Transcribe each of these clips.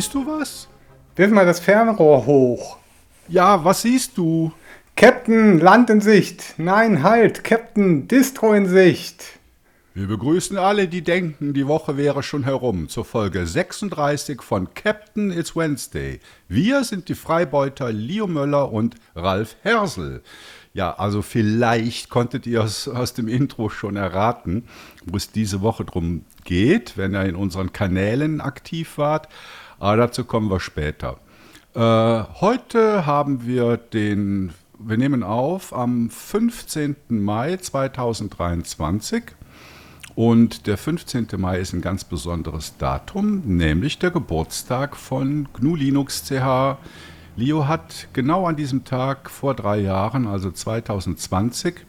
Siehst du was? Wirf mal das Fernrohr hoch. Ja, was siehst du? Captain, Land in Sicht. Nein, halt. Captain, Distro in Sicht. Wir begrüßen alle, die denken, die Woche wäre schon herum, zur Folge 36 von Captain It's Wednesday. Wir sind die Freibeuter Leo Möller und Ralf Hersel. Ja, also vielleicht konntet ihr aus, aus dem Intro schon erraten, wo es diese Woche drum geht, wenn ihr in unseren Kanälen aktiv wart. Aber dazu kommen wir später. Äh, heute haben wir den, wir nehmen auf am 15. Mai 2023. Und der 15. Mai ist ein ganz besonderes Datum, nämlich der Geburtstag von GNU Linux CH. Leo hat genau an diesem Tag vor drei Jahren, also 2020,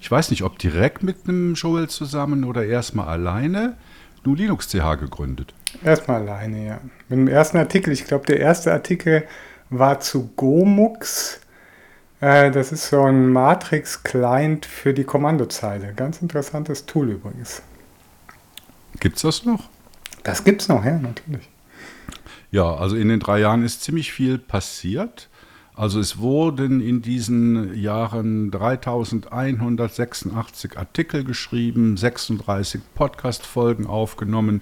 ich weiß nicht, ob direkt mit einem Joel zusammen oder erstmal alleine, GNU Linux CH gegründet. Erstmal alleine, ja. Mit dem ersten Artikel, ich glaube, der erste Artikel war zu Gomux. Äh, das ist so ein Matrix-Client für die Kommandozeile. Ganz interessantes Tool übrigens. Gibt es das noch? Das gibt es noch, ja, natürlich. Ja, also in den drei Jahren ist ziemlich viel passiert. Also es wurden in diesen Jahren 3186 Artikel geschrieben, 36 Podcast-Folgen aufgenommen,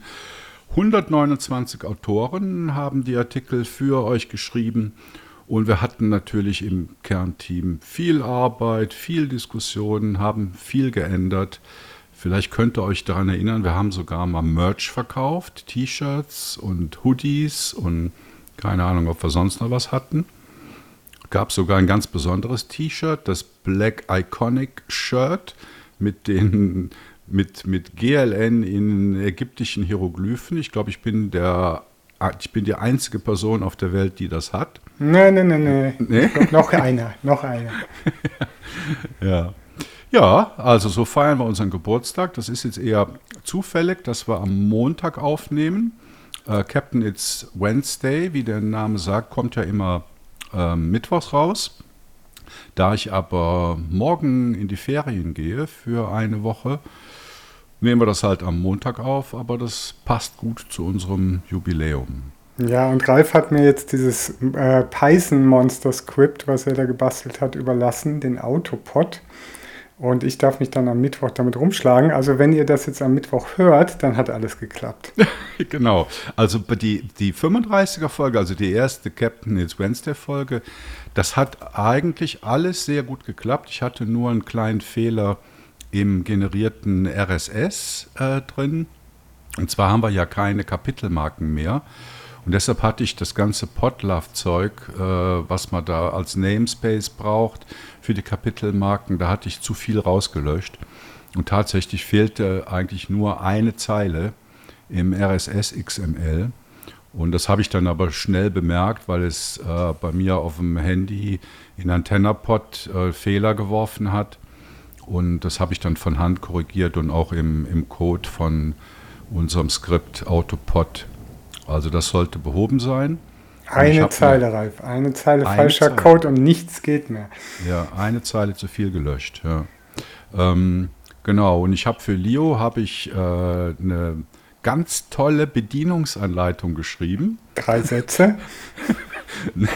129 Autoren haben die Artikel für euch geschrieben und wir hatten natürlich im Kernteam viel Arbeit, viel Diskussionen, haben viel geändert. Vielleicht könnt ihr euch daran erinnern, wir haben sogar mal Merch verkauft, T-Shirts und Hoodies und keine Ahnung, ob wir sonst noch was hatten. Gab sogar ein ganz besonderes T-Shirt, das Black Iconic Shirt mit den mit, mit GLN in ägyptischen Hieroglyphen. Ich glaube, ich bin der ich bin die einzige Person auf der Welt, die das hat. Nein, nein, nein, nein. Nee? Noch einer, noch einer. ja. Ja, also so feiern wir unseren Geburtstag. Das ist jetzt eher zufällig, dass wir am Montag aufnehmen. Äh, Captain It's Wednesday, wie der Name sagt, kommt ja immer äh, mittwochs raus. Da ich aber morgen in die Ferien gehe für eine Woche, nehmen wir das halt am Montag auf, aber das passt gut zu unserem Jubiläum. Ja, und Ralf hat mir jetzt dieses äh, Python-Monster-Script, was er da gebastelt hat, überlassen, den Autopod. Und ich darf mich dann am Mittwoch damit rumschlagen. Also wenn ihr das jetzt am Mittwoch hört, dann hat alles geklappt. genau. Also die, die 35er Folge, also die erste Captain It's Wednesday Folge, das hat eigentlich alles sehr gut geklappt. Ich hatte nur einen kleinen Fehler im generierten RSS äh, drin. Und zwar haben wir ja keine Kapitelmarken mehr. Und deshalb hatte ich das ganze Podlove-Zeug, äh, was man da als Namespace braucht für die Kapitelmarken, da hatte ich zu viel rausgelöscht. Und tatsächlich fehlte eigentlich nur eine Zeile im RSS XML. Und das habe ich dann aber schnell bemerkt, weil es äh, bei mir auf dem Handy in AntennaPod äh, Fehler geworfen hat. Und das habe ich dann von Hand korrigiert und auch im, im Code von unserem Skript Autopod also das sollte behoben sein. Eine Zeile, Ralf. Eine Zeile eine falscher Zeile. Code und nichts geht mehr. Ja, eine Zeile zu viel gelöscht. Ja. Ähm, genau, und ich habe für Leo habe ich äh, eine ganz tolle Bedienungsanleitung geschrieben. Drei Sätze? nee,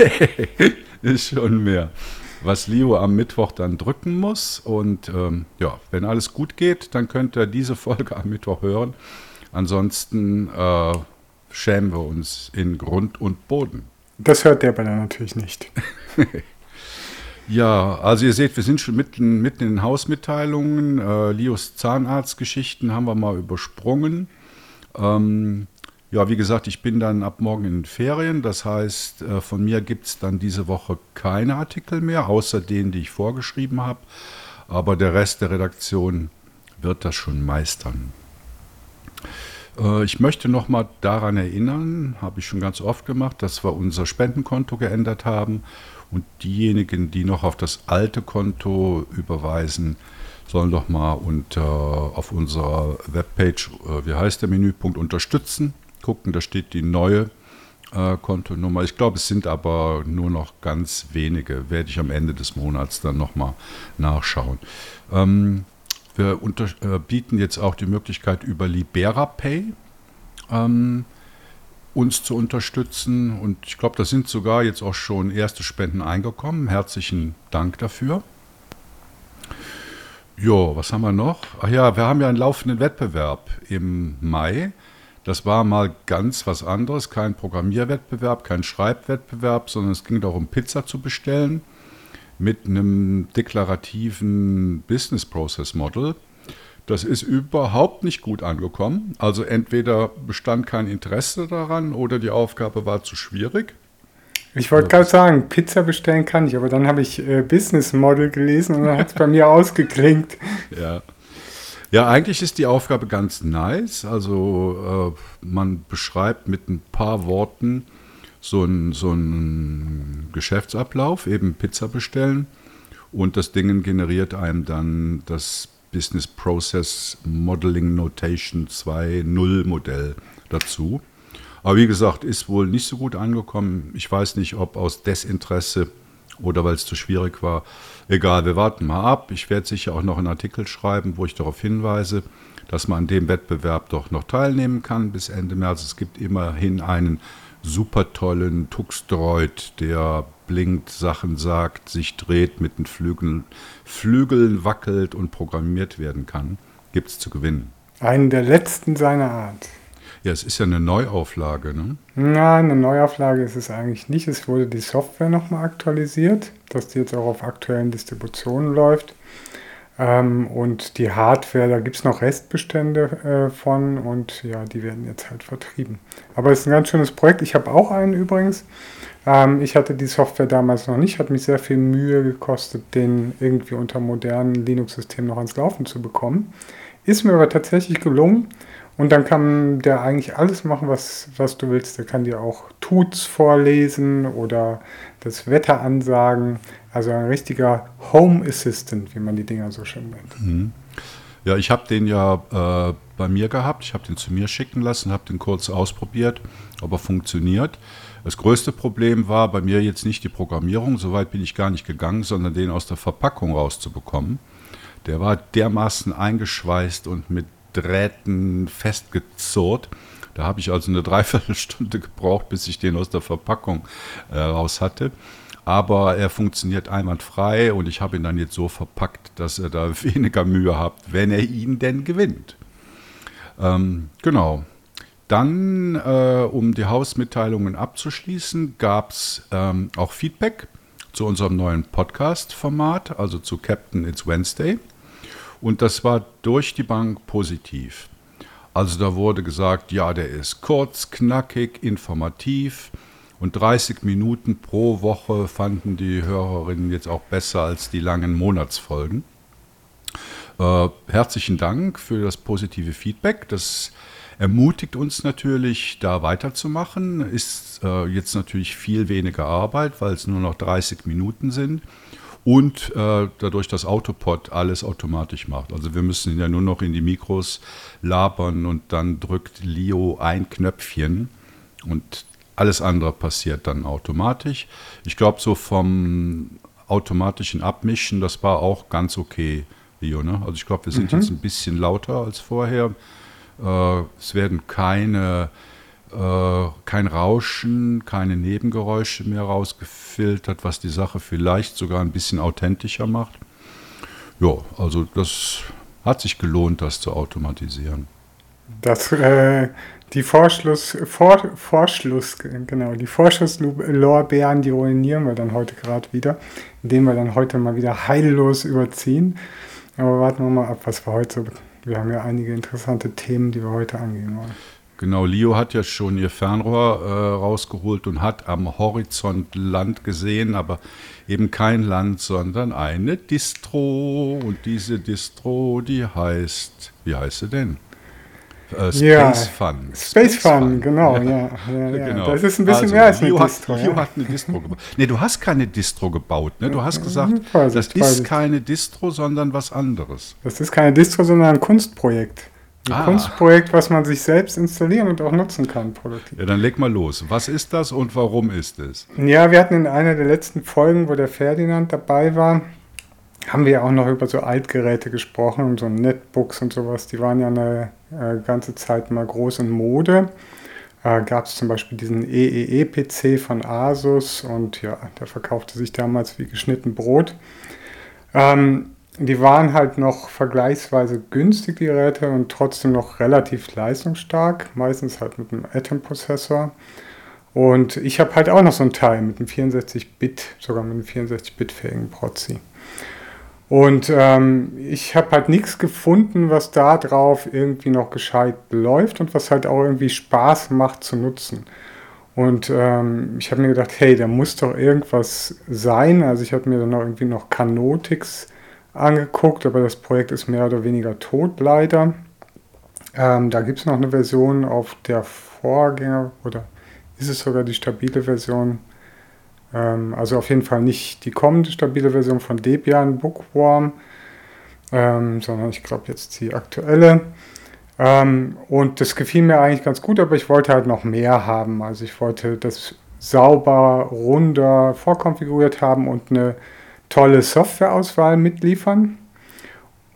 ist schon mehr. Was Leo am Mittwoch dann drücken muss. Und ähm, ja, wenn alles gut geht, dann könnt ihr diese Folge am Mittwoch hören. Ansonsten äh, schämen wir uns in Grund und Boden. Das hört der aber dann natürlich nicht. ja, also ihr seht, wir sind schon mitten, mitten in den Hausmitteilungen. Äh, Lios Zahnarztgeschichten haben wir mal übersprungen. Ähm, ja, wie gesagt, ich bin dann ab morgen in den Ferien. Das heißt, äh, von mir gibt es dann diese Woche keine Artikel mehr, außer denen, die ich vorgeschrieben habe. Aber der Rest der Redaktion wird das schon meistern. Äh, ich möchte noch mal daran erinnern, habe ich schon ganz oft gemacht, dass wir unser Spendenkonto geändert haben und diejenigen, die noch auf das alte Konto überweisen, sollen doch mal unter, auf unserer Webpage, äh, wie heißt der Menüpunkt, unterstützen, gucken, da steht die neue äh, Kontonummer. Ich glaube, es sind aber nur noch ganz wenige, werde ich am Ende des Monats dann nochmal nachschauen. Ähm, wir unter, äh, bieten jetzt auch die Möglichkeit über LiberaPay ähm, uns zu unterstützen. Und ich glaube, da sind sogar jetzt auch schon erste Spenden eingekommen. Herzlichen Dank dafür. Jo, was haben wir noch? Ach ja, wir haben ja einen laufenden Wettbewerb im Mai. Das war mal ganz was anderes, kein Programmierwettbewerb, kein Schreibwettbewerb, sondern es ging darum, Pizza zu bestellen mit einem deklarativen Business Process Model. Das ist überhaupt nicht gut angekommen. Also entweder bestand kein Interesse daran oder die Aufgabe war zu schwierig. Ich wollte gerade sagen, Pizza bestellen kann ich, aber dann habe ich äh, Business Model gelesen und dann hat es bei mir ausgeklingt. Ja. Ja, eigentlich ist die Aufgabe ganz nice. Also äh, man beschreibt mit ein paar Worten so einen so Geschäftsablauf, eben Pizza bestellen und das Ding generiert einem dann das Business Process Modeling Notation 2.0 Modell dazu. Aber wie gesagt, ist wohl nicht so gut angekommen. Ich weiß nicht, ob aus Desinteresse oder weil es zu schwierig war. Egal, wir warten mal ab. Ich werde sicher auch noch einen Artikel schreiben, wo ich darauf hinweise, dass man an dem Wettbewerb doch noch teilnehmen kann bis Ende März. Es gibt immerhin einen super tollen Tuxdroid, der blinkt, Sachen sagt, sich dreht, mit den Flügeln, Flügeln wackelt und programmiert werden kann. Gibt es zu gewinnen. Einen der letzten seiner Art. Ja, es ist ja eine Neuauflage, ne? Nein, eine Neuauflage ist es eigentlich nicht. Es wurde die Software nochmal aktualisiert, dass die jetzt auch auf aktuellen Distributionen läuft. Ähm, und die Hardware, da gibt es noch Restbestände äh, von und ja, die werden jetzt halt vertrieben. Aber es ist ein ganz schönes Projekt. Ich habe auch einen übrigens. Ähm, ich hatte die Software damals noch nicht, hat mich sehr viel Mühe gekostet, den irgendwie unter modernen Linux-Systemen noch ans Laufen zu bekommen. Ist mir aber tatsächlich gelungen. Und dann kann der eigentlich alles machen, was, was du willst. Der kann dir auch Tuts vorlesen oder das Wetter ansagen. Also ein richtiger Home Assistant, wie man die Dinger so schön nennt. Mhm. Ja, ich habe den ja äh, bei mir gehabt. Ich habe den zu mir schicken lassen, habe den kurz ausprobiert, ob er funktioniert. Das größte Problem war bei mir jetzt nicht die Programmierung, soweit bin ich gar nicht gegangen, sondern den aus der Verpackung rauszubekommen. Der war dermaßen eingeschweißt und mit Drähten festgezurrt. Da habe ich also eine Dreiviertelstunde gebraucht, bis ich den aus der Verpackung äh, raus hatte. Aber er funktioniert einwandfrei und ich habe ihn dann jetzt so verpackt, dass er da weniger Mühe hat, wenn er ihn denn gewinnt. Ähm, genau. Dann, äh, um die Hausmitteilungen abzuschließen, gab es ähm, auch Feedback zu unserem neuen Podcast-Format, also zu Captain It's Wednesday. Und das war durch die Bank positiv. Also da wurde gesagt, ja, der ist kurz, knackig, informativ und 30 Minuten pro Woche fanden die Hörerinnen jetzt auch besser als die langen Monatsfolgen. Äh, herzlichen Dank für das positive Feedback. Das ermutigt uns natürlich, da weiterzumachen. Ist äh, jetzt natürlich viel weniger Arbeit, weil es nur noch 30 Minuten sind und äh, dadurch das Autopod alles automatisch macht. Also wir müssen ja nur noch in die Mikros labern und dann drückt Leo ein Knöpfchen und alles andere passiert dann automatisch. Ich glaube, so vom automatischen Abmischen, das war auch ganz okay, Leo. Ne? Also ich glaube, wir sind mhm. jetzt ein bisschen lauter als vorher. Äh, es werden keine kein Rauschen, keine Nebengeräusche mehr rausgefiltert, was die Sache vielleicht sogar ein bisschen authentischer macht. Ja, also das hat sich gelohnt, das zu automatisieren. Das, äh, die Vorschluss, Vor, Vorschluss, genau, die Vorschusslorbeeren, die ruinieren wir dann heute gerade wieder, indem wir dann heute mal wieder heillos überziehen. Aber warten wir mal ab, was wir heute so. Wir haben ja einige interessante Themen, die wir heute angehen wollen. Genau, Leo hat ja schon ihr Fernrohr äh, rausgeholt und hat am Horizont Land gesehen, aber eben kein Land, sondern eine Distro. Und diese Distro, die heißt, wie heißt sie denn? Äh, Space ja, Fun. Space, Space Fun, Fun, genau, ja. Ja, ja, genau. Das ist ein bisschen also, mehr als eine Leo Distro. Hat, Leo hat eine Distro gebaut. Nee, du hast keine Distro gebaut, ne? Du hast gesagt, das ist keine Distro, sondern was anderes. Das ist keine Distro, sondern ein Kunstprojekt. Ein ah. Kunstprojekt, was man sich selbst installieren und auch nutzen kann, produktiv. Ja, dann leg mal los. Was ist das und warum ist es? Ja, wir hatten in einer der letzten Folgen, wo der Ferdinand dabei war, haben wir auch noch über so Altgeräte gesprochen und so Netbooks und sowas. Die waren ja eine äh, ganze Zeit mal groß in Mode. äh, gab es zum Beispiel diesen EEE-PC von Asus und ja, der verkaufte sich damals wie geschnitten Brot. Ähm, die waren halt noch vergleichsweise günstig, die Geräte, und trotzdem noch relativ leistungsstark, meistens halt mit einem Atom-Prozessor. Und ich habe halt auch noch so ein Teil mit einem 64-Bit, sogar mit einem 64-Bit-fähigen Prozi. Und ähm, ich habe halt nichts gefunden, was da drauf irgendwie noch gescheit läuft und was halt auch irgendwie Spaß macht zu nutzen. Und ähm, ich habe mir gedacht, hey, da muss doch irgendwas sein. Also ich habe mir dann noch irgendwie noch Canotix angeguckt, aber das Projekt ist mehr oder weniger tot, leider. Ähm, da gibt es noch eine Version auf der Vorgänger oder ist es sogar die stabile Version ähm, also auf jeden Fall nicht die kommende stabile Version von Debian Bookworm, ähm, sondern ich glaube jetzt die aktuelle. Ähm, und das gefiel mir eigentlich ganz gut, aber ich wollte halt noch mehr haben. Also ich wollte das sauber, runder vorkonfiguriert haben und eine tolle Softwareauswahl mitliefern.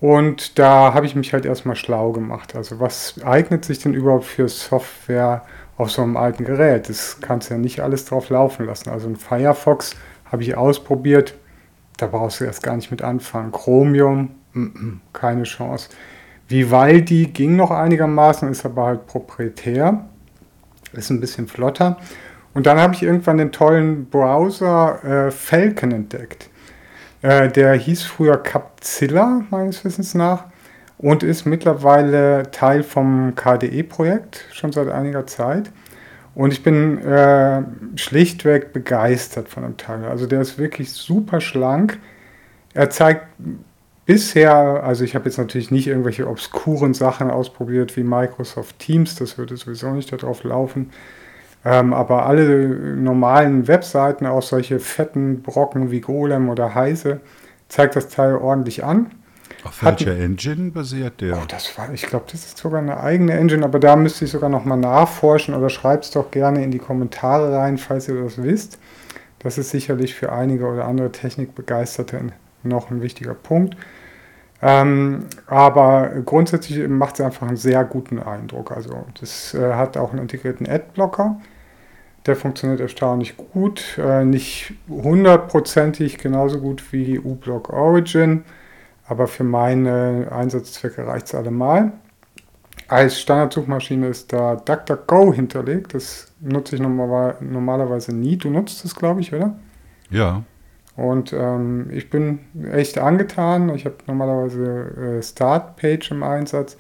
Und da habe ich mich halt erstmal schlau gemacht. Also was eignet sich denn überhaupt für Software auf so einem alten Gerät. Das kannst du ja nicht alles drauf laufen lassen. Also ein Firefox habe ich ausprobiert, da brauchst du erst gar nicht mit anfangen. Chromium, keine Chance. Vivaldi ging noch einigermaßen, ist aber halt proprietär, ist ein bisschen flotter. Und dann habe ich irgendwann den tollen Browser äh, Falcon entdeckt. Äh, der hieß früher Capzilla, meines Wissens nach und ist mittlerweile Teil vom KDE-Projekt schon seit einiger Zeit. Und ich bin äh, schlichtweg begeistert von dem Teil. Also der ist wirklich super schlank. Er zeigt bisher, also ich habe jetzt natürlich nicht irgendwelche obskuren Sachen ausprobiert wie Microsoft Teams, das würde sowieso nicht darauf laufen. Ähm, aber alle normalen Webseiten, auch solche fetten Brocken wie Golem oder Heise, zeigt das Teil ordentlich an. Auf welcher Engine basiert der? Oh, das war, ich glaube, das ist sogar eine eigene Engine, aber da müsste ich sogar nochmal nachforschen oder schreibt es doch gerne in die Kommentare rein, falls ihr das wisst. Das ist sicherlich für einige oder andere Technikbegeisterte noch ein wichtiger Punkt. Ähm, aber grundsätzlich macht es einfach einen sehr guten Eindruck. Also das äh, hat auch einen integrierten Adblocker. Der funktioniert erstaunlich gut. Äh, nicht hundertprozentig genauso gut wie uBlock Origin aber für meine Einsatzzwecke reicht es allemal. Als Standardsuchmaschine ist da DuckDuckGo hinterlegt. Das nutze ich normalerweise nie. Du nutzt es, glaube ich, oder? Ja. Und ähm, ich bin echt angetan. Ich habe normalerweise äh, Startpage im Einsatz,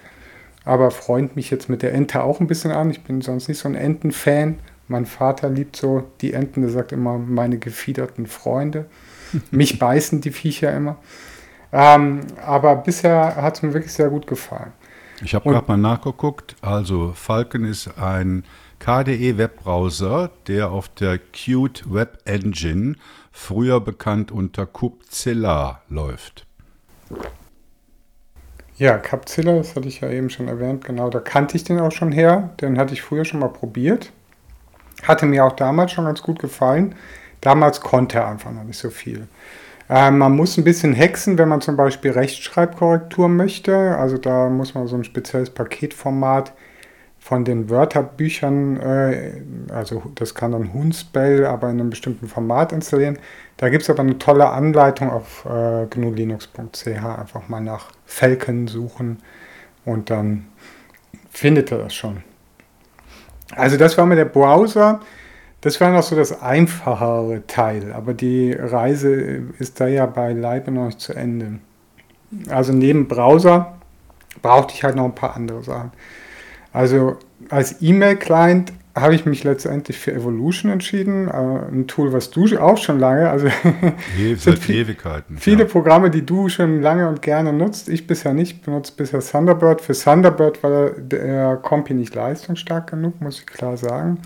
aber freut mich jetzt mit der Ente auch ein bisschen an. Ich bin sonst nicht so ein Enten-Fan. Mein Vater liebt so die Enten, der sagt immer meine gefiederten Freunde. Mich beißen die Viecher immer. Ähm, aber bisher hat es mir wirklich sehr gut gefallen. Ich habe gerade mal nachgeguckt. Also Falcon ist ein KDE-Webbrowser, der auf der Qt Web Engine, früher bekannt unter Kubzilla, läuft. Ja, Capzilla, das hatte ich ja eben schon erwähnt, genau, da kannte ich den auch schon her. Den hatte ich früher schon mal probiert. Hatte mir auch damals schon ganz gut gefallen. Damals konnte er einfach noch nicht so viel. Äh, man muss ein bisschen hexen, wenn man zum Beispiel Rechtschreibkorrektur möchte. Also da muss man so ein spezielles Paketformat von den Wörterbüchern, äh, also das kann dann Hunspell, aber in einem bestimmten Format installieren. Da gibt es aber eine tolle Anleitung auf äh, gnulinux.ch. Einfach mal nach Falcon suchen und dann findet ihr das schon. Also das war mir der Browser. Das war noch so das einfachere Teil, aber die Reise ist da ja beileibe noch nicht zu Ende. Also neben Browser brauchte ich halt noch ein paar andere Sachen. Also als E-Mail-Client habe ich mich letztendlich für Evolution entschieden, äh, ein Tool, was du auch schon lange, also seit viel, Ewigkeiten. Viele ja. Programme, die du schon lange und gerne nutzt, ich bisher nicht, benutze bisher Thunderbird. Für Thunderbird war der Compi nicht leistungsstark genug, muss ich klar sagen.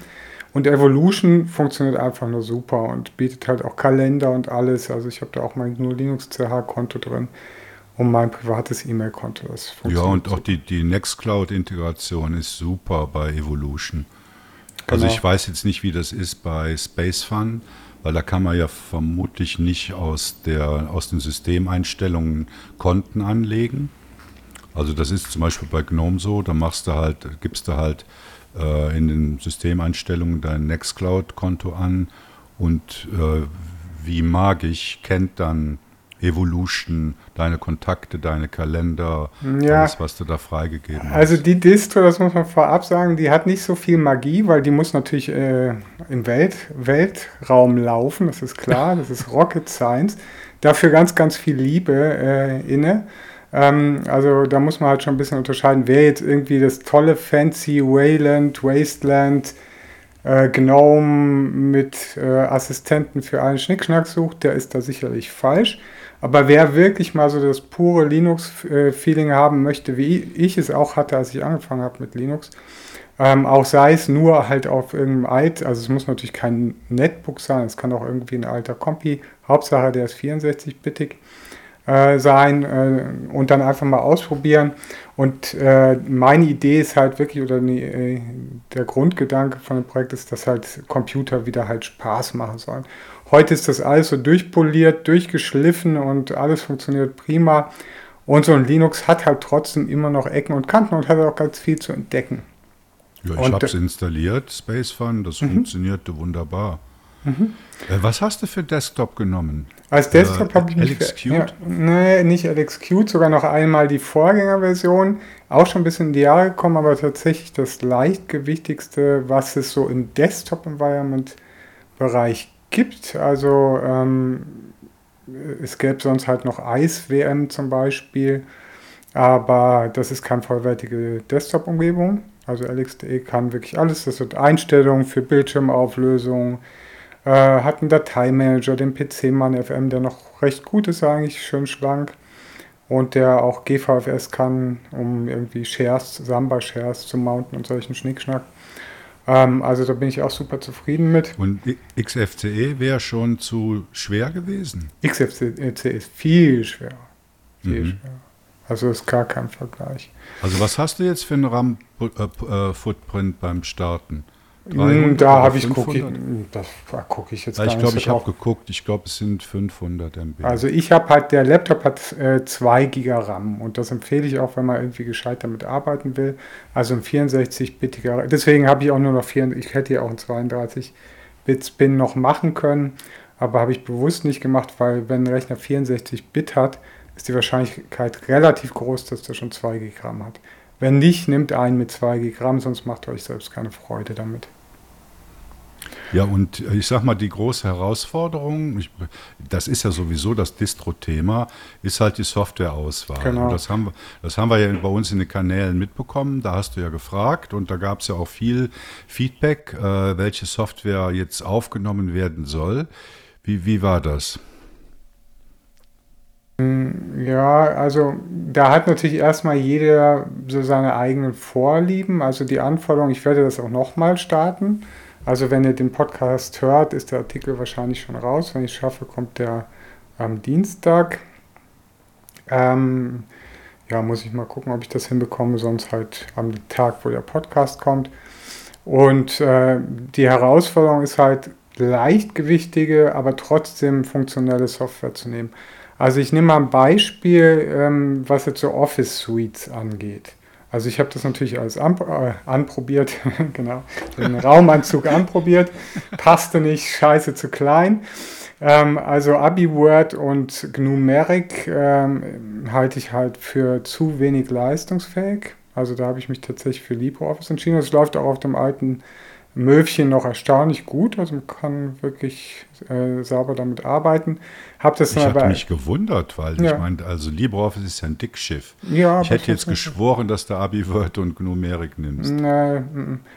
Und Evolution funktioniert einfach nur super und bietet halt auch Kalender und alles. Also ich habe da auch mein GNU Linux CH-Konto drin und mein privates E-Mail-Konto. Ja, und auch die, die Nextcloud-Integration ist super bei Evolution. Also genau. ich weiß jetzt nicht, wie das ist bei SpaceFun, weil da kann man ja vermutlich nicht aus, der, aus den Systemeinstellungen Konten anlegen. Also das ist zum Beispiel bei GNOME so, da machst du halt, gibst du halt äh, in den Systemeinstellungen dein Nextcloud-Konto an und äh, wie magisch kennt dann Evolution, deine Kontakte, deine Kalender, Ja. alles, was du da freigegeben hast. Also die Distro, das muss man vorab sagen, die hat nicht so viel Magie, weil die muss natürlich äh, im Welt, Weltraum laufen, das ist klar, das ist Rocket Science. Dafür ganz, ganz viel Liebe äh, inne. Ähm, also da muss man halt schon ein bisschen unterscheiden, wer jetzt irgendwie das tolle Fancy Wayland, Wasteland, äh, Gnome mit äh, Assistenten für allen Schnickschnack sucht, der ist da sicherlich falsch. Aber wer wirklich mal so das pure Linux-Feeling haben möchte, wie ich es auch hatte, als ich angefangen habe mit Linux, ähm, auch sei es nur halt auf irgendeinem alt, also es muss natürlich kein Netbook sein, es kann auch irgendwie ein alter Kompi, Hauptsache der ist 64-bittig äh, sein äh, und dann einfach mal ausprobieren. Und äh, meine Idee ist halt wirklich, oder äh, der Grundgedanke von dem Projekt ist, dass halt Computer wieder halt Spaß machen sollen. Heute ist das alles so durchpoliert, durchgeschliffen und alles funktioniert prima. Und so ein Linux hat halt trotzdem immer noch Ecken und Kanten und hat auch ganz viel zu entdecken. Ja, ich habe es äh, installiert, Space Fun, das Mhm. funktionierte wunderbar. Äh, was hast du für Desktop genommen? Als Desktop Äh, habe ich mich. LX für- Qt? Ja, nee, nicht LX Qt, sogar noch einmal die Vorgängerversion. Auch schon ein bisschen in die Jahre gekommen, aber tatsächlich das leichtgewichtigste, was es so im Desktop-Environment-Bereich gibt. Also ähm, es gäbe sonst halt noch Ice-WM zum Beispiel, aber das ist keine vollwertige Desktop-Umgebung. Also LXDE kann wirklich alles. Das wird Einstellungen für Bildschirmauflösung, äh, hat einen Dateimanager, den PC-Mann FM, der noch recht gut ist eigentlich, schön schlank. Und der auch GVFS kann, um irgendwie Shares, Samba-Shares zu mounten und solchen Schnickschnack. Ähm, also da bin ich auch super zufrieden mit. Und XFCE wäre schon zu schwer gewesen. XFCE ist viel schwerer. Viel Mhm. schwerer. Also ist gar kein Vergleich. Also was hast du jetzt für einen RAM-Footprint beim Starten? Mm, 300 Da oder habe ich, gucke ich, 500? das gucke ich jetzt gar ich nicht glaube, so ich habe geguckt, ich glaube, es sind 500 MB. Also ich habe halt, der Laptop hat äh, 2 Giga RAM und das empfehle ich auch, wenn man irgendwie gescheit damit arbeiten will. Also ein 64-bittiger, deswegen habe ich auch nur noch 4, ich hätte ja auch einen 32-Bit-Spin noch machen können, aber habe ich bewusst nicht gemacht, weil wenn ein Rechner 64-Bit hat, ist die Wahrscheinlichkeit relativ groß, dass der schon 2 Giga RAM hat. Wenn nicht, nimmt einen mit 2 Giga RAM, sonst macht euch selbst keine Freude damit. Ja, und äh, ich sag mal, die große Herausforderung, ich, das ist ja sowieso das Distro-Thema, ist halt die Softwareauswahl. Genau. Und das haben, wir, das haben wir ja bei uns in den Kanälen mitbekommen, da hast du ja gefragt und da gab es ja auch viel Feedback, äh, welche Software jetzt aufgenommen werden soll. Wie, wie war das? Ja, also da hat natürlich erstmal jeder so seine eigenen Vorlieben. Also die Anforderung, ich werde das auch nochmal starten. Also wenn ihr den Podcast hört, ist der Artikel wahrscheinlich schon raus. Wenn ich es schaffe, kommt der am Dienstag. Ähm, ja, muss ich mal gucken, ob ich das hinbekomme, sonst halt am Tag, wo der Podcast kommt. Und äh, die Herausforderung ist halt, leichtgewichtige, aber trotzdem funktionelle Software zu nehmen. Also ich nehme mal ein Beispiel, ähm, was jetzt so Office Suites angeht. Also ich habe das natürlich alles an, äh, anprobiert, genau, den Raumanzug anprobiert, passte nicht, scheiße zu klein. Ähm, also AbiWord und Gnumeric ähm, halte ich halt für zu wenig leistungsfähig. Also da habe ich mich tatsächlich für LibreOffice entschieden. Es läuft auch auf dem alten Möwchen noch erstaunlich gut. Also man kann wirklich äh, sauber damit arbeiten. Hab das Ich habe mich gewundert, weil Ja. ich meine, also LibreOffice ist ja ein Dickschiff. ja, Ich hätte jetzt geschworen, dass du AbiWord und Gnumeric nimmst. Nee,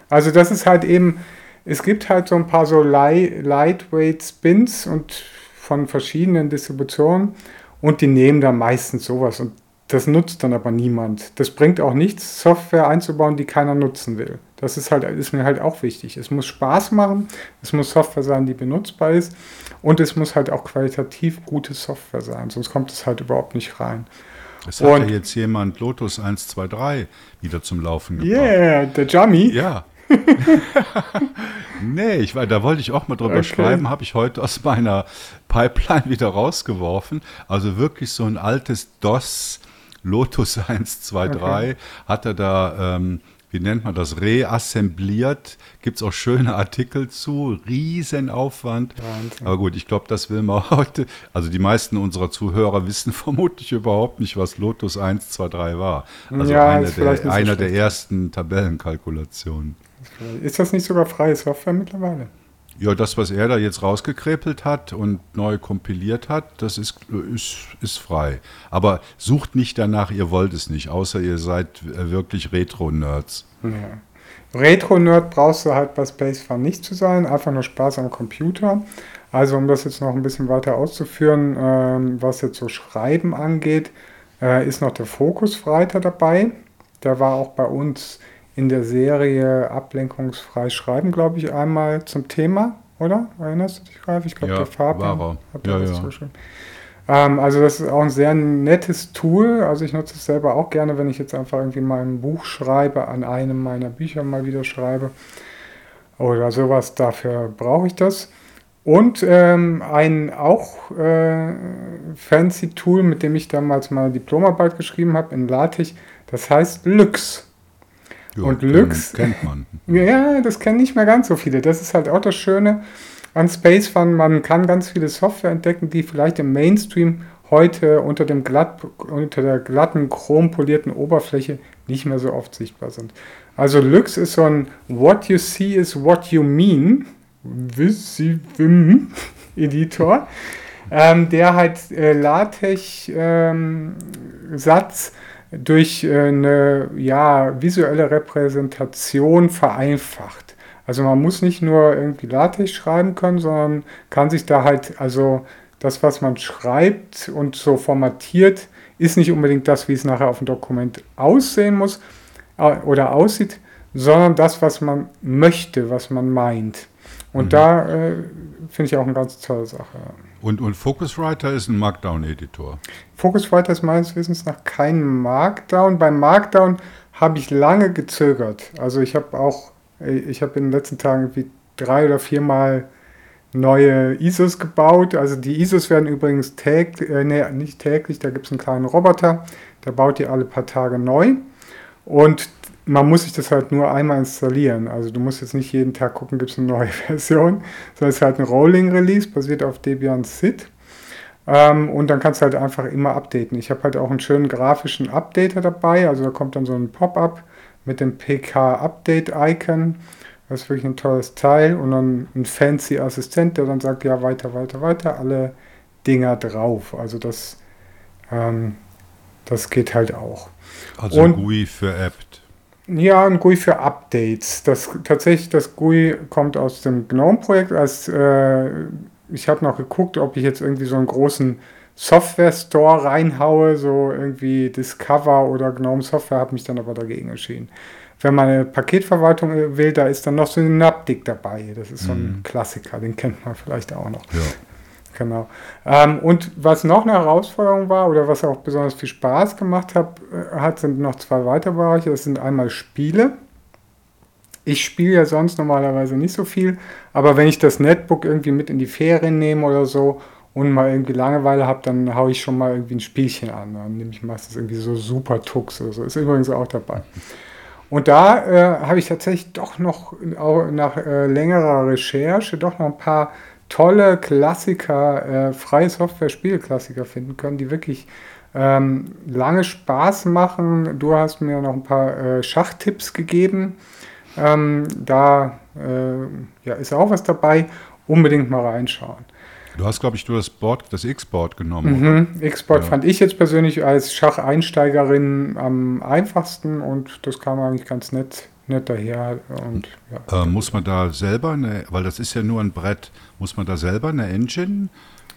also das ist halt eben, es gibt halt so ein paar so Li Lightweight Spins und von verschiedenen Distributionen und die nehmen da meistens sowas und das nutzt dann aber niemand. Das bringt auch nichts, Software einzubauen, die keiner nutzen will. Das ist halt, ist mir halt auch wichtig. Es muss Spaß machen, es muss Software sein, die benutzbar ist und es muss halt auch qualitativ gute Software sein, sonst kommt es halt überhaupt nicht rein. Es hat ja jetzt jemand Lotus 123 wieder zum Laufen gebracht. Yeah, der Jummy. Ja. nee, ich, da wollte ich auch mal drüber Okay. schreiben, habe ich heute aus meiner Pipeline wieder rausgeworfen. Also wirklich so ein altes DOS Lotus 123 hat er da ähm, wie nennt man das, reassembliert. Gibt es auch schöne Artikel zu, Riesenaufwand. Wahnsinn. Aber gut, ich glaube, das will man heute, also die meisten unserer Zuhörer wissen vermutlich überhaupt nicht, was Lotus 1, 2, 3 war. Also ja, eine der, so einer der ersten Tabellenkalkulationen. Ist das nicht sogar freie Software mittlerweile? Ja, das, was er da jetzt rausgekrepelt hat und neu kompiliert hat, das ist, ist, ist frei. Aber sucht nicht danach, ihr wollt es nicht, außer ihr seid wirklich Retro-Nerds. Ja. Retro-Nerd brauchst du halt bei Spacefarm nicht zu sein, einfach nur Spaß am Computer. Also um das jetzt noch ein bisschen weiter auszuführen, ähm, was jetzt so Schreiben angeht, äh, ist noch der Fokusfreiter dabei. Der war auch bei uns in der Serie Ablenkungsfrei Schreiben, glaube ich, einmal zum Thema, oder? Erinnerst du dich, Ralf? Ich glaube, ja, der Fabian hat ja, das ja. geschrieben. Ähm, also das ist auch ein sehr nettes Tool. Also ich nutze es selber auch gerne, wenn ich jetzt einfach irgendwie mal ein Buch schreibe, an einem meiner Bücher mal wieder schreibe oder sowas. Dafür brauche ich das. Und ähm, ein auch äh, fancy Tool, mit dem ich damals meine Diplomarbeit geschrieben habe in LaTeX, das heißt Lux. Ja, und Lux. Kennt man. Ja, das kennen nicht mehr ganz so viele. Das ist halt auch das Schöne an Space Fun. Man kann ganz viele Software entdecken, die vielleicht im Mainstream heute unter, dem glatt, unter der glatten, chrompolierten Oberfläche nicht mehr so oft sichtbar sind. Also Lux ist so ein What you see is what you mean Editor, ähm, der halt äh, LaTeX-Satz ähm, durch äh, eine ja, visuelle Repräsentation vereinfacht. Also man muss nicht nur irgendwie LaTeX schreiben können, sondern kann sich da halt, also das, was man schreibt und so formatiert, ist nicht unbedingt das, wie es nachher auf dem Dokument aussehen muss äh, oder aussieht, sondern das, was man möchte, was man meint. Und mhm. da äh, finde ich auch eine ganz tolle Sache. Und, und Focuswriter ist ein Markdown-Editor. Focuswriter ist meines Wissens nach kein Markdown. Beim Markdown habe ich lange gezögert. Also ich habe auch, ich habe in den letzten Tagen irgendwie drei oder viermal neue ISOs gebaut. Also die ISOs werden übrigens täglich, äh, nee, nicht täglich, da gibt es einen kleinen Roboter, der baut die alle paar Tage neu. Und man muss sich das halt nur einmal installieren. Also du musst jetzt nicht jeden Tag gucken, gibt es eine neue Version, sondern es ist halt ein Rolling Release, basiert auf Debian SID. Ähm, und dann kannst du halt einfach immer updaten. Ich habe halt auch einen schönen grafischen Updater dabei. Also da kommt dann so ein Pop-up mit dem PK-Update-Icon. Das ist wirklich ein tolles Teil. Und dann ein fancy Assistent, der dann sagt, ja, weiter, weiter, weiter, alle Dinger drauf. Also das, ähm, das geht halt auch. Also und, GUI für apt. Ja, ein GUI für Updates. Das, tatsächlich, das GUI kommt aus dem GNOME-Projekt. Als, äh, ich habe noch geguckt, ob ich jetzt irgendwie so einen großen Software-Store reinhaue, so irgendwie Discover oder GNOME Software, habe mich dann aber dagegen entschieden. Wenn man eine Paketverwaltung äh, will, da ist dann noch so ein Synaptic dabei. Das ist so ein mhm. Klassiker, den kennt man vielleicht auch noch. Ja. Genau. Ähm, und was noch eine Herausforderung war oder was auch besonders viel Spaß gemacht hab, äh, hat, sind noch zwei weitere Bereiche. Das sind einmal Spiele. Ich spiele ja sonst normalerweise nicht so viel, aber wenn ich das Netbook irgendwie mit in die Ferien nehme oder so und mal irgendwie Langeweile habe, dann haue ich schon mal irgendwie ein Spielchen an. Dann nehme ich meistens irgendwie so Super Tux oder so. Ist übrigens auch dabei. Und da äh, habe ich tatsächlich doch noch auch nach äh, längerer Recherche doch noch ein paar tolle Klassiker, äh, freie Software-Spielklassiker finden können, die wirklich ähm, lange Spaß machen. Du hast mir noch ein paar äh, Schachtipps gegeben. Ähm, da äh, ja, ist auch was dabei. Unbedingt mal reinschauen. Du hast, glaube ich, du das Board, das X-Board genommen. Mhm. X-Board ja. fand ich jetzt persönlich als Schacheinsteigerin am einfachsten und das kam eigentlich ganz nett nicht daher. Und, ja. äh, muss man da selber, eine, weil das ist ja nur ein Brett, muss man da selber eine Engine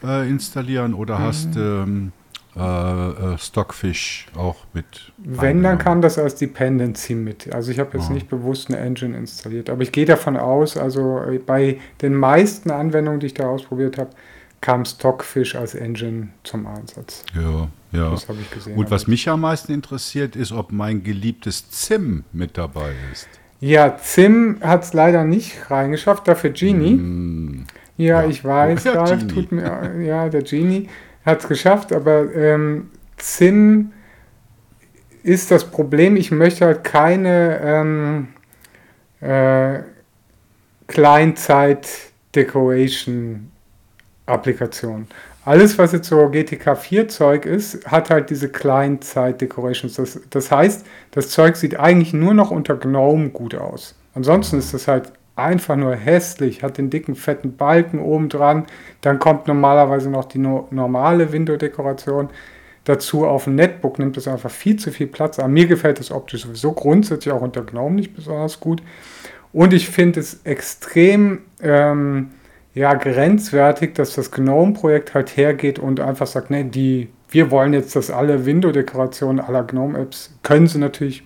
äh, installieren oder mhm. hast ähm, äh, äh Stockfish auch mit? Wenn, dann kam das als Dependency mit. Also ich habe jetzt oh. nicht bewusst eine Engine installiert, aber ich gehe davon aus, also äh, bei den meisten Anwendungen, die ich da ausprobiert habe, kam Stockfish als Engine zum Einsatz. Ja, ja. Das habe ich gesehen. Und was mich am meisten interessiert, ist, ob mein geliebtes ZIM mit dabei ist. Ja, ZIM hat es leider nicht reingeschafft, dafür Genie. Mm, ja, ja, ich weiß, Ralf, tut mir, ja, der Genie hat es geschafft, aber ähm, ZIM ist das Problem, ich möchte halt keine ähm, äh, Kleinzeit-Decoration-Applikation. Alles, was jetzt so GTK 4 Zeug ist, hat halt diese Kleinzeit-Decorations. Das, das heißt, das Zeug sieht eigentlich nur noch unter GNOME gut aus. Ansonsten ist das halt einfach nur hässlich, hat den dicken, fetten Balken oben dran. Dann kommt normalerweise noch die no normale Window-Dekoration dazu. Auf dem Netbook nimmt das einfach viel zu viel Platz an. Mir gefällt das optisch sowieso grundsätzlich auch unter GNOME nicht besonders gut. Und ich finde es extrem ähm, ja, grenzwertig, dass das GNOME-Projekt halt hergeht und einfach sagt, ne, die, wir wollen jetzt, dass alle Window-Dekorationen aller GNOME-Apps, können sie natürlich,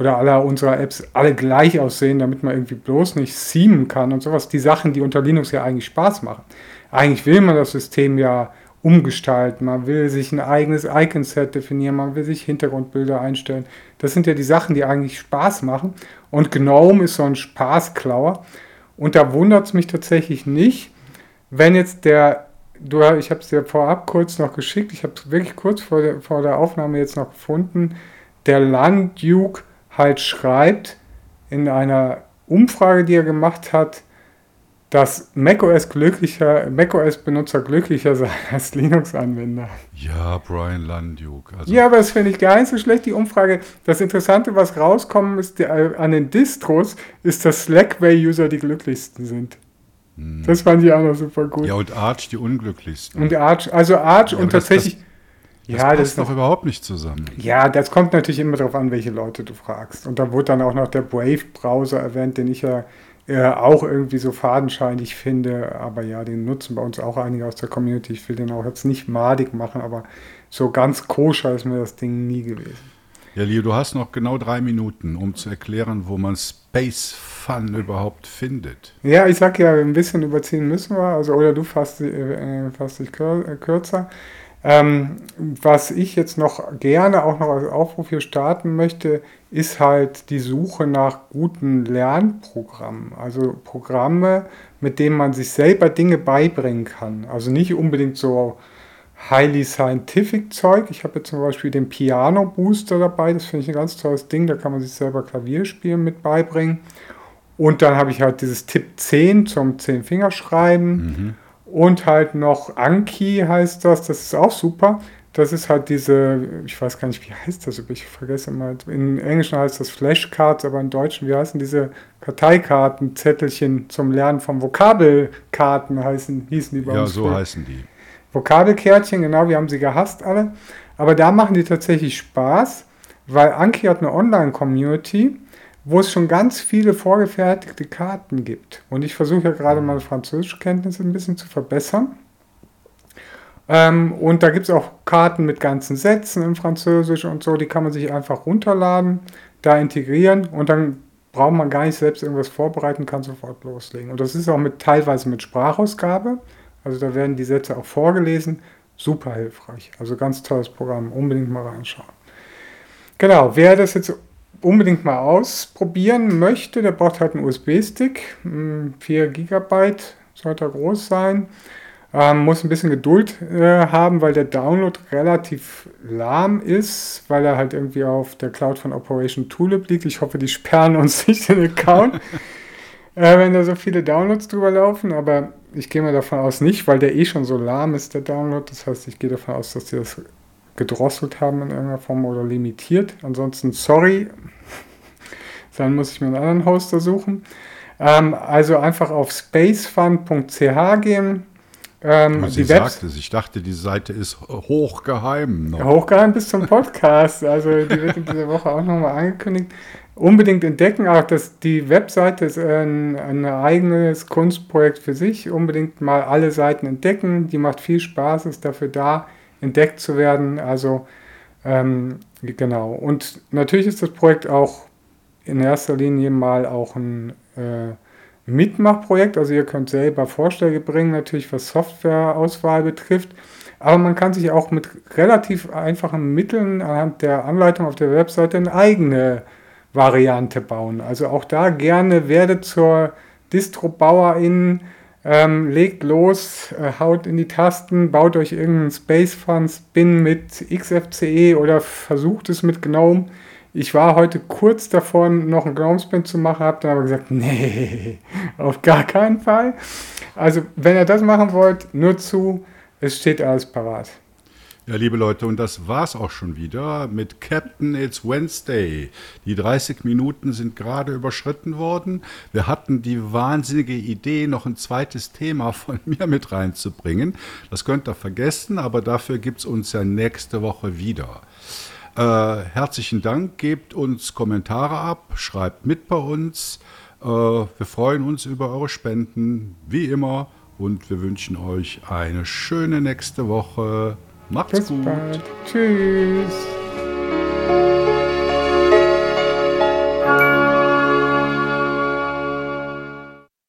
oder aller unserer Apps alle gleich aussehen, damit man irgendwie bloß nicht seamen kann und sowas. Die Sachen, die unter Linux ja eigentlich Spaß machen. Eigentlich will man das System ja umgestalten, man will sich ein eigenes Icon-Set definieren, man will sich Hintergrundbilder einstellen. Das sind ja die Sachen, die eigentlich Spaß machen. Und GNOME ist so ein Spaßklauer. Und da wundert es mich tatsächlich nicht, wenn jetzt der, du, ich habe es dir vorab kurz noch geschickt, ich habe es wirklich kurz vor der, vor der Aufnahme jetzt noch gefunden, der Landduke halt schreibt in einer Umfrage, die er gemacht hat, dass macOS glücklicher, macOS-Benutzer glücklicher sein als Linux-Anwender. Ja, Brian Landuk. Also ja, aber das finde ich gar nicht so schlecht, die Umfrage. Das Interessante, was rauskommen ist, äh, an den Distros, ist, dass Slackway-User die glücklichsten sind. Hm. Das fand ich auch noch super gut. Ja, und Arch die unglücklichsten. Und Arch, also Arch ja, und tatsächlich... Das, das, das ja, passt das doch überhaupt nicht zusammen. Ja, das kommt natürlich immer darauf an, welche Leute du fragst. Und da wurde dann auch noch der Brave-Browser erwähnt, den ich ja äh, auch irgendwie so fadenscheinig finde. Aber ja, den nutzen bei uns auch einige aus der Community. Ich will den auch jetzt nicht madig machen, aber so ganz koscher ist mir das Ding nie gewesen. Ja, Leo, du hast noch genau drei Minuten, um zu erklären, wo man Space Fun überhaupt findet. Ja, ich sag ja, ein bisschen überziehen müssen wir, also oder du fasst, äh, fasst dich kürzer. Ähm, was ich jetzt noch gerne auch noch als Aufruf hier starten möchte, ist halt die Suche nach guten Lernprogrammen. Also Programme, mit denen man sich selber Dinge beibringen kann. Also nicht unbedingt so highly scientific Zeug. Ich habe jetzt zum Beispiel den Piano Booster dabei. Das finde ich ein ganz tolles Ding. Da kann man sich selber Klavierspielen mit beibringen. Und dann habe ich halt dieses Tipp 10 zum 10 Fingerschreiben. Mhm und halt noch Anki heißt das, das ist auch super. Das ist halt diese, ich weiß gar nicht, wie heißt das, ich vergesse mal. In Englischen heißt das Flashcards, aber in Deutschen, wie heißen diese Karteikarten, Zettelchen zum Lernen von Vokabelkarten heißen, hießen die bei ja, uns. Ja, so früher. heißen die. Vokabelkärtchen, genau, wir haben sie gehasst alle. Aber da machen die tatsächlich Spaß, weil Anki hat eine Online-Community wo es schon ganz viele vorgefertigte Karten gibt. Und ich versuche ja gerade meine Französischkenntnisse ein bisschen zu verbessern. Ähm, und da gibt es auch Karten mit ganzen Sätzen in Französisch und so, die kann man sich einfach runterladen, da integrieren und dann braucht man gar nicht selbst irgendwas vorbereiten, kann sofort loslegen. Und das ist auch mit teilweise mit Sprachausgabe. Also da werden die Sätze auch vorgelesen. Super hilfreich. Also ganz tolles Programm. Unbedingt mal reinschauen. Genau, wer das jetzt unbedingt mal ausprobieren möchte, der braucht halt einen USB-Stick. 4 GB sollte er groß sein. Ähm, muss ein bisschen Geduld äh, haben, weil der Download relativ lahm ist, weil er halt irgendwie auf der Cloud von Operation Tulip liegt. Ich hoffe, die sperren uns nicht den Account, äh, wenn da so viele Downloads drüber laufen. Aber ich gehe mal davon aus nicht, weil der eh schon so lahm ist, der Download. Das heißt, ich gehe davon aus, dass die das gedrosselt haben in irgendeiner Form oder limitiert. Ansonsten, sorry, dann muss ich mir einen anderen Hoster suchen. Ähm, also einfach auf spacefund.ch gehen. Ähm, die sagt es. Ich dachte, die Seite ist hochgeheim. Noch. Hochgeheim bis zum Podcast. Also die wird in dieser Woche auch nochmal angekündigt. Unbedingt entdecken. Auch dass die Webseite ist ein, ein eigenes Kunstprojekt für sich. Unbedingt mal alle Seiten entdecken. Die macht viel Spaß, ist dafür da, entdeckt zu werden. Also ähm, genau. Und natürlich ist das Projekt auch in erster Linie mal auch ein äh, Mitmachprojekt. Also ihr könnt selber Vorschläge bringen, natürlich was Softwareauswahl betrifft. Aber man kann sich auch mit relativ einfachen Mitteln anhand der Anleitung auf der Webseite eine eigene Variante bauen. Also auch da gerne werde zur Distro-Bauerin, Ähm, legt los, äh, haut in die Tasten, baut euch irgendeinen Space Fun Spin mit XFCE oder versucht es mit GNOME. Ich war heute kurz davor, noch einen GNOME Spin zu machen, habe dann aber gesagt, nee, auf gar keinen Fall. Also, wenn ihr das machen wollt, nur zu, es steht alles parat. Ja, liebe Leute, und das war's auch schon wieder mit Captain It's Wednesday. Die 30 Minuten sind gerade überschritten worden. Wir hatten die wahnsinnige Idee, noch ein zweites Thema von mir mit reinzubringen. Das könnt ihr vergessen, aber dafür gibt's uns ja nächste Woche wieder. Äh, herzlichen Dank, gebt uns Kommentare ab, schreibt mit bei uns. Äh, wir freuen uns über eure Spenden, wie immer, und wir wünschen euch eine schöne nächste Woche. Macht's Bis gut. bald. Tschüss.